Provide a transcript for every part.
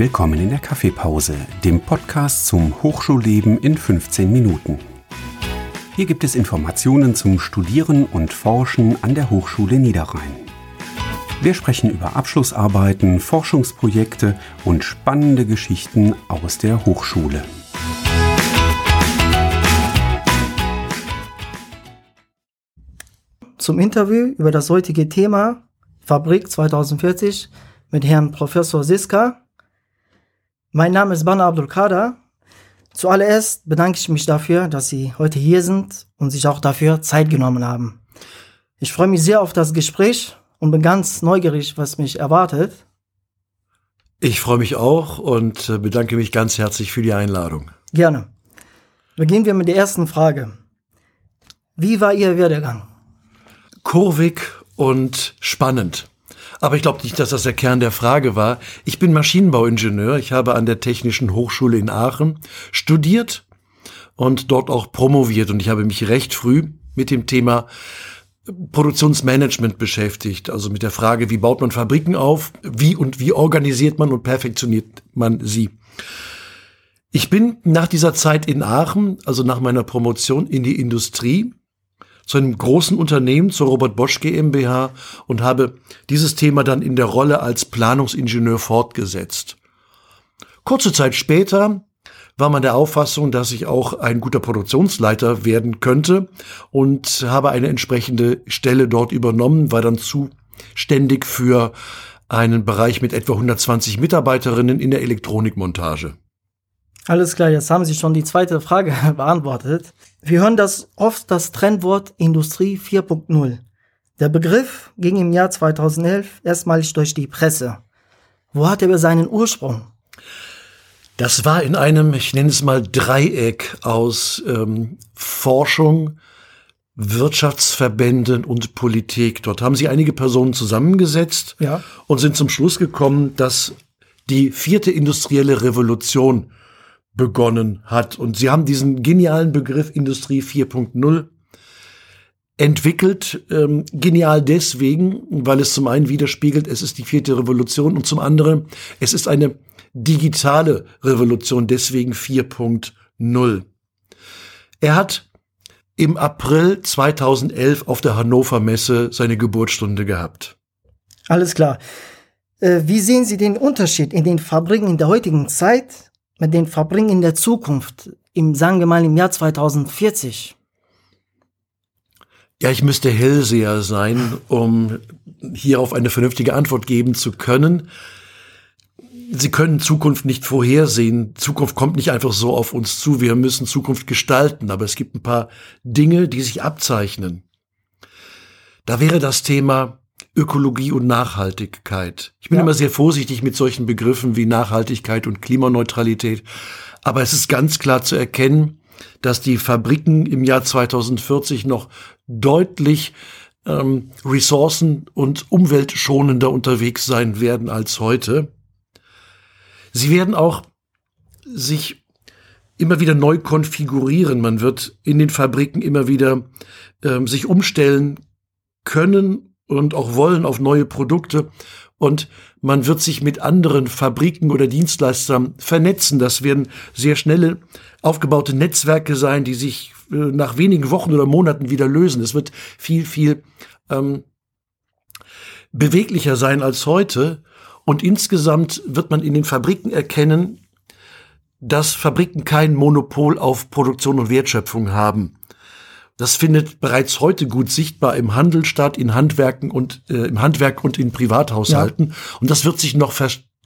Willkommen in der Kaffeepause, dem Podcast zum Hochschulleben in 15 Minuten. Hier gibt es Informationen zum Studieren und Forschen an der Hochschule Niederrhein. Wir sprechen über Abschlussarbeiten, Forschungsprojekte und spannende Geschichten aus der Hochschule. Zum Interview über das heutige Thema Fabrik 2040 mit Herrn Professor Siska mein Name ist Bana Abdul Kader. Zuallererst bedanke ich mich dafür, dass Sie heute hier sind und sich auch dafür Zeit genommen haben. Ich freue mich sehr auf das Gespräch und bin ganz neugierig, was mich erwartet. Ich freue mich auch und äh, bedanke mich ganz herzlich für die Einladung. Gerne. Beginnen wir mit der ersten Frage. Wie war Ihr Werdegang? Kurvig und spannend. Aber ich glaube nicht, dass das der Kern der Frage war. Ich bin Maschinenbauingenieur. Ich habe an der Technischen Hochschule in Aachen studiert und dort auch promoviert. Und ich habe mich recht früh mit dem Thema Produktionsmanagement beschäftigt. Also mit der Frage, wie baut man Fabriken auf? Wie und wie organisiert man und perfektioniert man sie? Ich bin nach dieser Zeit in Aachen, also nach meiner Promotion in die Industrie zu einem großen Unternehmen, zur Robert Bosch GmbH und habe dieses Thema dann in der Rolle als Planungsingenieur fortgesetzt. Kurze Zeit später war man der Auffassung, dass ich auch ein guter Produktionsleiter werden könnte und habe eine entsprechende Stelle dort übernommen, war dann zuständig für einen Bereich mit etwa 120 Mitarbeiterinnen in der Elektronikmontage. Alles klar, jetzt haben Sie schon die zweite Frage beantwortet. Wir hören das oft das Trendwort Industrie 4.0. Der Begriff ging im Jahr 2011 erstmalig durch die Presse. Wo hat er seinen Ursprung? Das war in einem, ich nenne es mal Dreieck aus ähm, Forschung, Wirtschaftsverbänden und Politik. Dort haben sie einige Personen zusammengesetzt ja. und sind zum Schluss gekommen, dass die vierte industrielle Revolution begonnen hat. Und sie haben diesen genialen Begriff Industrie 4.0 entwickelt. Ähm, genial deswegen, weil es zum einen widerspiegelt, es ist die vierte Revolution und zum anderen, es ist eine digitale Revolution, deswegen 4.0. Er hat im April 2011 auf der Hannover Messe seine Geburtsstunde gehabt. Alles klar. Äh, wie sehen Sie den Unterschied in den Fabriken in der heutigen Zeit mit den Fabriken in der Zukunft, im, sagen wir mal im Jahr 2040? Ja, ich müsste Hellseher sein, um hier auf eine vernünftige Antwort geben zu können. Sie können Zukunft nicht vorhersehen. Zukunft kommt nicht einfach so auf uns zu. Wir müssen Zukunft gestalten. Aber es gibt ein paar Dinge, die sich abzeichnen. Da wäre das Thema Ökologie und Nachhaltigkeit. Ich bin ja. immer sehr vorsichtig mit solchen Begriffen wie Nachhaltigkeit und Klimaneutralität. Aber es ist ganz klar zu erkennen, dass die Fabriken im Jahr 2040 noch deutlich ähm, ressourcen- und umweltschonender unterwegs sein werden als heute. Sie werden auch sich immer wieder neu konfigurieren. Man wird in den Fabriken immer wieder ähm, sich umstellen können und auch wollen auf neue Produkte und man wird sich mit anderen Fabriken oder Dienstleistern vernetzen. Das werden sehr schnelle aufgebaute Netzwerke sein, die sich äh, nach wenigen Wochen oder Monaten wieder lösen. Es wird viel, viel ähm, beweglicher sein als heute. Und insgesamt wird man in den Fabriken erkennen, dass Fabriken kein Monopol auf Produktion und Wertschöpfung haben. Das findet bereits heute gut sichtbar im Handel statt, in Handwerken und äh, im Handwerk und in Privathaushalten. Ja. Und das wird sich noch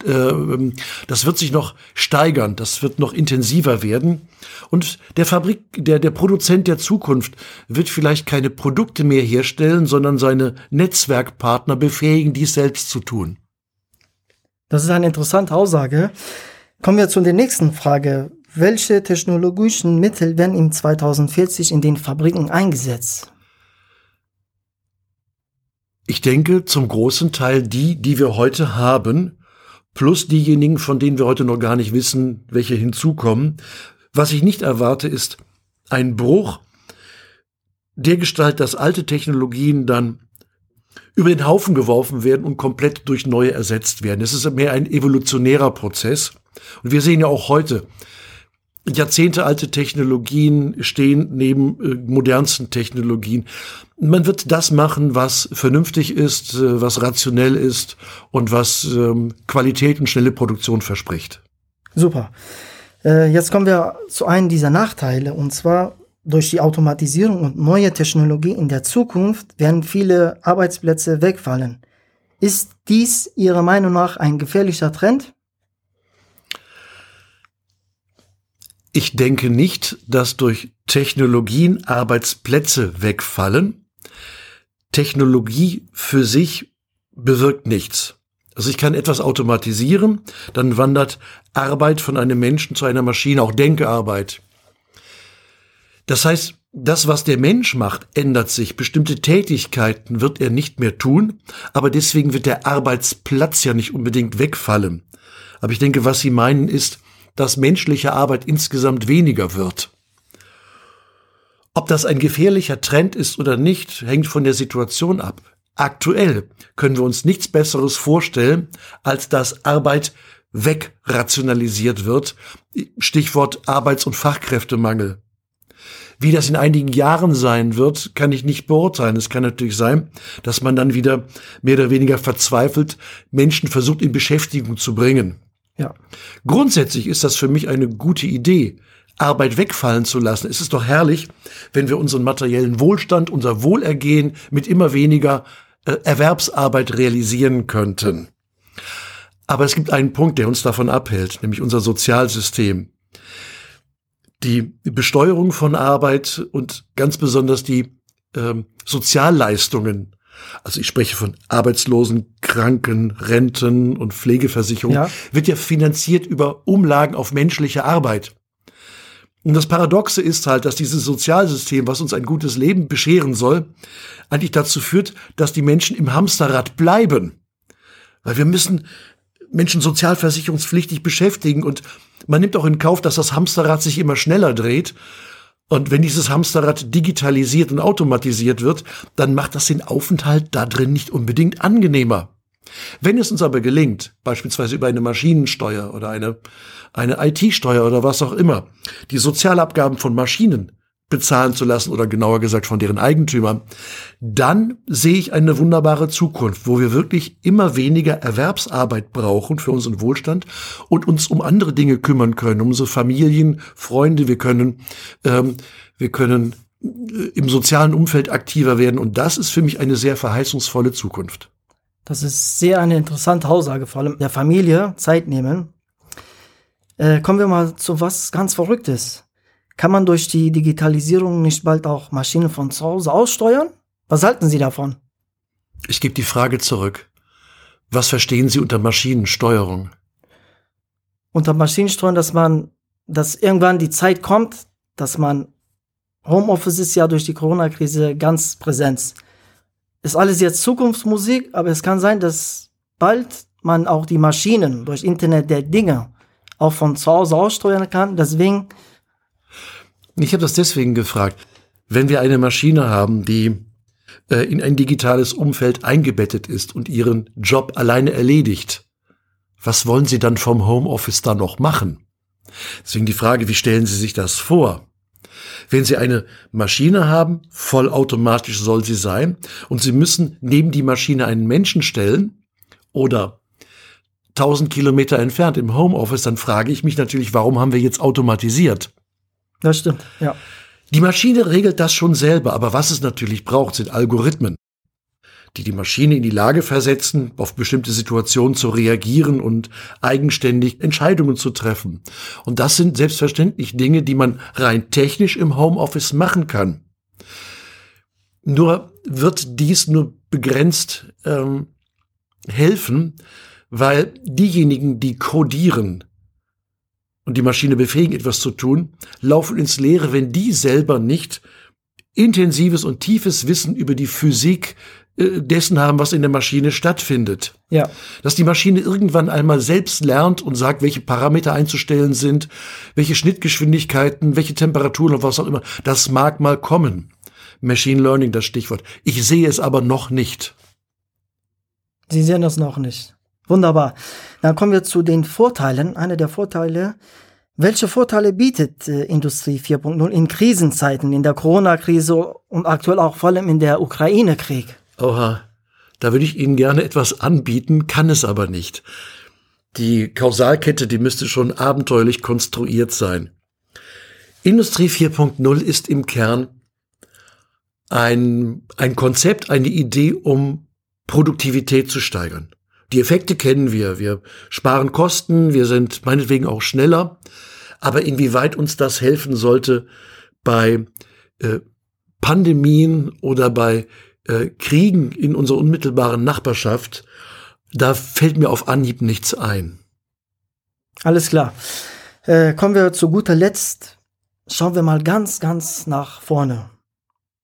äh, das wird sich noch steigern, das wird noch intensiver werden. Und der Fabrik, der, der Produzent der Zukunft wird vielleicht keine Produkte mehr herstellen, sondern seine Netzwerkpartner befähigen, dies selbst zu tun. Das ist eine interessante Aussage. Kommen wir zu der nächsten Frage. Welche technologischen Mittel werden im 2040 in den Fabriken eingesetzt? Ich denke zum großen Teil die, die wir heute haben, plus diejenigen, von denen wir heute noch gar nicht wissen, welche hinzukommen. Was ich nicht erwarte, ist ein Bruch der Gestalt, dass alte Technologien dann über den Haufen geworfen werden und komplett durch neue ersetzt werden. Es ist mehr ein evolutionärer Prozess. Und wir sehen ja auch heute, jahrzehntealte Technologien stehen neben äh, modernsten Technologien. Man wird das machen, was vernünftig ist, äh, was rationell ist und was ähm, Qualität und schnelle Produktion verspricht. Super. Äh, jetzt kommen wir zu einem dieser Nachteile und zwar durch die Automatisierung und neue Technologie in der Zukunft werden viele Arbeitsplätze wegfallen. Ist dies Ihrer Meinung nach ein gefährlicher Trend? Ich denke nicht, dass durch Technologien Arbeitsplätze wegfallen. Technologie für sich bewirkt nichts. Also ich kann etwas automatisieren, dann wandert Arbeit von einem Menschen zu einer Maschine, auch Denkarbeit. Das heißt, das, was der Mensch macht, ändert sich. Bestimmte Tätigkeiten wird er nicht mehr tun, aber deswegen wird der Arbeitsplatz ja nicht unbedingt wegfallen. Aber ich denke, was Sie meinen ist, dass menschliche Arbeit insgesamt weniger wird. Ob das ein gefährlicher Trend ist oder nicht, hängt von der Situation ab. Aktuell können wir uns nichts Besseres vorstellen, als dass Arbeit wegrationalisiert wird. Stichwort Arbeits- und Fachkräftemangel. Wie das in einigen Jahren sein wird, kann ich nicht beurteilen. Es kann natürlich sein, dass man dann wieder mehr oder weniger verzweifelt Menschen versucht in Beschäftigung zu bringen. Ja. Grundsätzlich ist das für mich eine gute Idee, Arbeit wegfallen zu lassen. Es ist doch herrlich, wenn wir unseren materiellen Wohlstand, unser Wohlergehen mit immer weniger äh, Erwerbsarbeit realisieren könnten. Aber es gibt einen Punkt, der uns davon abhält, nämlich unser Sozialsystem. Die Besteuerung von Arbeit und ganz besonders die ähm, Sozialleistungen also ich spreche von Arbeitslosen, Kranken, Renten und Pflegeversicherung, ja. wird ja finanziert über Umlagen auf menschliche Arbeit. Und das Paradoxe ist halt, dass dieses Sozialsystem, was uns ein gutes Leben bescheren soll, eigentlich dazu führt, dass die Menschen im Hamsterrad bleiben. Weil wir müssen Menschen sozialversicherungspflichtig beschäftigen und man nimmt auch in Kauf, dass das Hamsterrad sich immer schneller dreht und wenn dieses Hamsterrad digitalisiert und automatisiert wird, dann macht das den Aufenthalt da drin nicht unbedingt angenehmer. Wenn es uns aber gelingt, beispielsweise über eine Maschinensteuer oder eine, eine IT-Steuer oder was auch immer, die Sozialabgaben von Maschinen bezahlen zu lassen oder genauer gesagt von deren Eigentümern, dann sehe ich eine wunderbare Zukunft, wo wir wirklich immer weniger Erwerbsarbeit brauchen für unseren Wohlstand und uns um andere Dinge kümmern können, um unsere Familien, Freunde, wir können, ähm, wir können äh, im sozialen Umfeld aktiver werden und das ist für mich eine sehr verheißungsvolle Zukunft. Das ist sehr eine interessante Aussage, vor allem der Familie Zeit nehmen. Äh, kommen wir mal zu was ganz Verrücktes. Kann man durch die Digitalisierung nicht bald auch Maschinen von zu Hause aussteuern? Was halten Sie davon? Ich gebe die Frage zurück. Was verstehen Sie unter Maschinensteuerung? Unter Maschinensteuerung, dass man, dass irgendwann die Zeit kommt, dass man Homeoffice ist ja durch die Corona-Krise ganz präsent. Ist alles jetzt Zukunftsmusik, aber es kann sein, dass bald man auch die Maschinen durch Internet der Dinge auch von zu Hause aussteuern kann. Deswegen ich habe das deswegen gefragt. Wenn wir eine Maschine haben, die äh, in ein digitales Umfeld eingebettet ist und ihren Job alleine erledigt, was wollen Sie dann vom Homeoffice da noch machen? Deswegen die Frage, wie stellen Sie sich das vor? Wenn Sie eine Maschine haben, vollautomatisch soll sie sein, und Sie müssen neben die Maschine einen Menschen stellen oder 1000 Kilometer entfernt im Homeoffice, dann frage ich mich natürlich, warum haben wir jetzt automatisiert? Das stimmt, ja. Die Maschine regelt das schon selber, aber was es natürlich braucht, sind Algorithmen, die die Maschine in die Lage versetzen, auf bestimmte Situationen zu reagieren und eigenständig Entscheidungen zu treffen. Und das sind selbstverständlich Dinge, die man rein technisch im Homeoffice machen kann. Nur wird dies nur begrenzt ähm, helfen, weil diejenigen, die codieren, und die Maschine befähigen, etwas zu tun, laufen ins Leere, wenn die selber nicht intensives und tiefes Wissen über die Physik äh, dessen haben, was in der Maschine stattfindet. Ja. Dass die Maschine irgendwann einmal selbst lernt und sagt, welche Parameter einzustellen sind, welche Schnittgeschwindigkeiten, welche Temperaturen und was auch immer. Das mag mal kommen. Machine Learning, das Stichwort. Ich sehe es aber noch nicht. Sie sehen das noch nicht. Wunderbar. Dann kommen wir zu den Vorteilen. Einer der Vorteile. Welche Vorteile bietet äh, Industrie 4.0 in Krisenzeiten, in der Corona-Krise und aktuell auch vor allem in der Ukraine-Krieg? Oha, da würde ich Ihnen gerne etwas anbieten, kann es aber nicht. Die Kausalkette, die müsste schon abenteuerlich konstruiert sein. Industrie 4.0 ist im Kern ein, ein Konzept, eine Idee, um Produktivität zu steigern. Die Effekte kennen wir. Wir sparen Kosten, wir sind meinetwegen auch schneller. Aber inwieweit uns das helfen sollte bei äh, Pandemien oder bei äh, Kriegen in unserer unmittelbaren Nachbarschaft, da fällt mir auf Anhieb nichts ein. Alles klar. Äh, kommen wir zu guter Letzt. Schauen wir mal ganz, ganz nach vorne.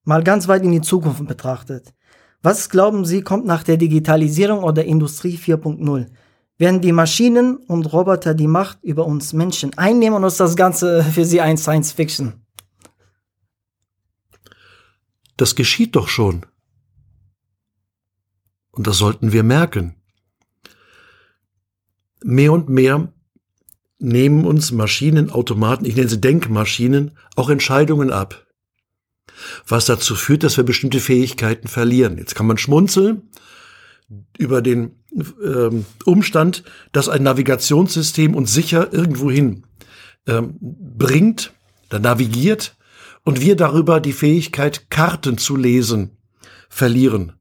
Mal ganz weit in die Zukunft betrachtet. Was glauben Sie, kommt nach der Digitalisierung oder Industrie 4.0? Werden die Maschinen und Roboter die Macht über uns Menschen einnehmen und ist das Ganze für Sie ein Science Fiction? Das geschieht doch schon. Und das sollten wir merken. Mehr und mehr nehmen uns Maschinen, Automaten, ich nenne sie Denkmaschinen, auch Entscheidungen ab was dazu führt, dass wir bestimmte Fähigkeiten verlieren. Jetzt kann man schmunzeln über den ähm, Umstand, dass ein Navigationssystem uns sicher irgendwohin ähm, bringt, da navigiert und wir darüber die Fähigkeit, Karten zu lesen, verlieren.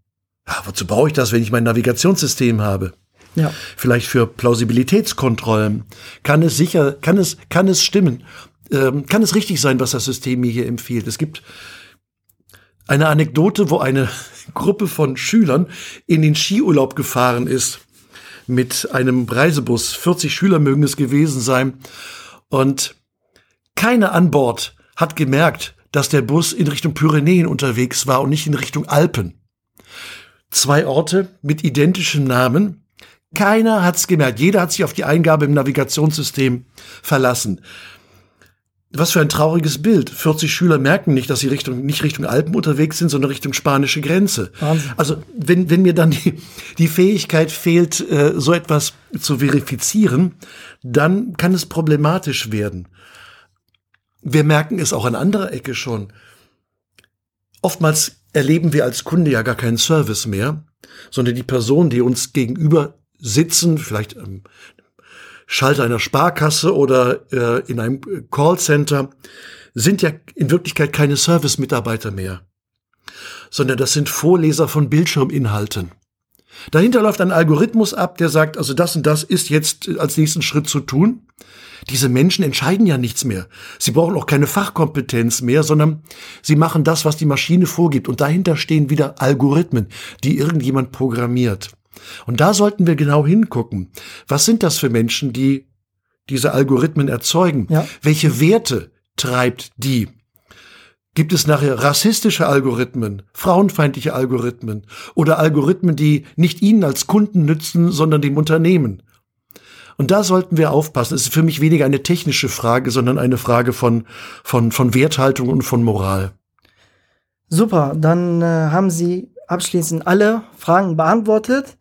Ja, wozu brauche ich das, wenn ich mein Navigationssystem habe? Ja. Vielleicht für Plausibilitätskontrollen. Kann es sicher, kann es, kann es stimmen? Ähm, kann es richtig sein, was das System mir hier empfiehlt? Es gibt eine Anekdote, wo eine Gruppe von Schülern in den Skiurlaub gefahren ist mit einem Reisebus. 40 Schüler mögen es gewesen sein. Und keiner an Bord hat gemerkt, dass der Bus in Richtung Pyrenäen unterwegs war und nicht in Richtung Alpen. Zwei Orte mit identischen Namen. Keiner hat's gemerkt. Jeder hat sich auf die Eingabe im Navigationssystem verlassen. Was für ein trauriges Bild. 40 Schüler merken nicht, dass sie Richtung, nicht Richtung Alpen unterwegs sind, sondern Richtung spanische Grenze. Wahnsinn. Also, wenn, wenn mir dann die, die Fähigkeit fehlt, äh, so etwas zu verifizieren, dann kann es problematisch werden. Wir merken es auch an anderer Ecke schon. Oftmals erleben wir als Kunde ja gar keinen Service mehr, sondern die Personen, die uns gegenüber sitzen, vielleicht ähm, Schalter einer Sparkasse oder äh, in einem Callcenter sind ja in Wirklichkeit keine Service-Mitarbeiter mehr, sondern das sind Vorleser von Bildschirminhalten. Dahinter läuft ein Algorithmus ab, der sagt, also das und das ist jetzt als nächsten Schritt zu tun. Diese Menschen entscheiden ja nichts mehr. Sie brauchen auch keine Fachkompetenz mehr, sondern sie machen das, was die Maschine vorgibt. Und dahinter stehen wieder Algorithmen, die irgendjemand programmiert. Und da sollten wir genau hingucken. Was sind das für Menschen, die diese Algorithmen erzeugen? Ja. Welche Werte treibt die? Gibt es nachher rassistische Algorithmen, frauenfeindliche Algorithmen oder Algorithmen, die nicht Ihnen als Kunden nützen, sondern dem Unternehmen? Und da sollten wir aufpassen. Es ist für mich weniger eine technische Frage, sondern eine Frage von, von, von Werthaltung und von Moral. Super, dann äh, haben Sie abschließend alle Fragen beantwortet.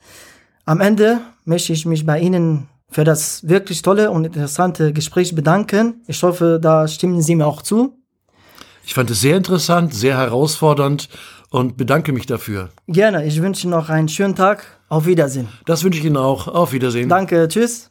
Am Ende möchte ich mich bei Ihnen für das wirklich tolle und interessante Gespräch bedanken. Ich hoffe, da stimmen Sie mir auch zu. Ich fand es sehr interessant, sehr herausfordernd und bedanke mich dafür. Gerne. Ich wünsche noch einen schönen Tag. Auf Wiedersehen. Das wünsche ich Ihnen auch. Auf Wiedersehen. Danke. Tschüss. Tschüss.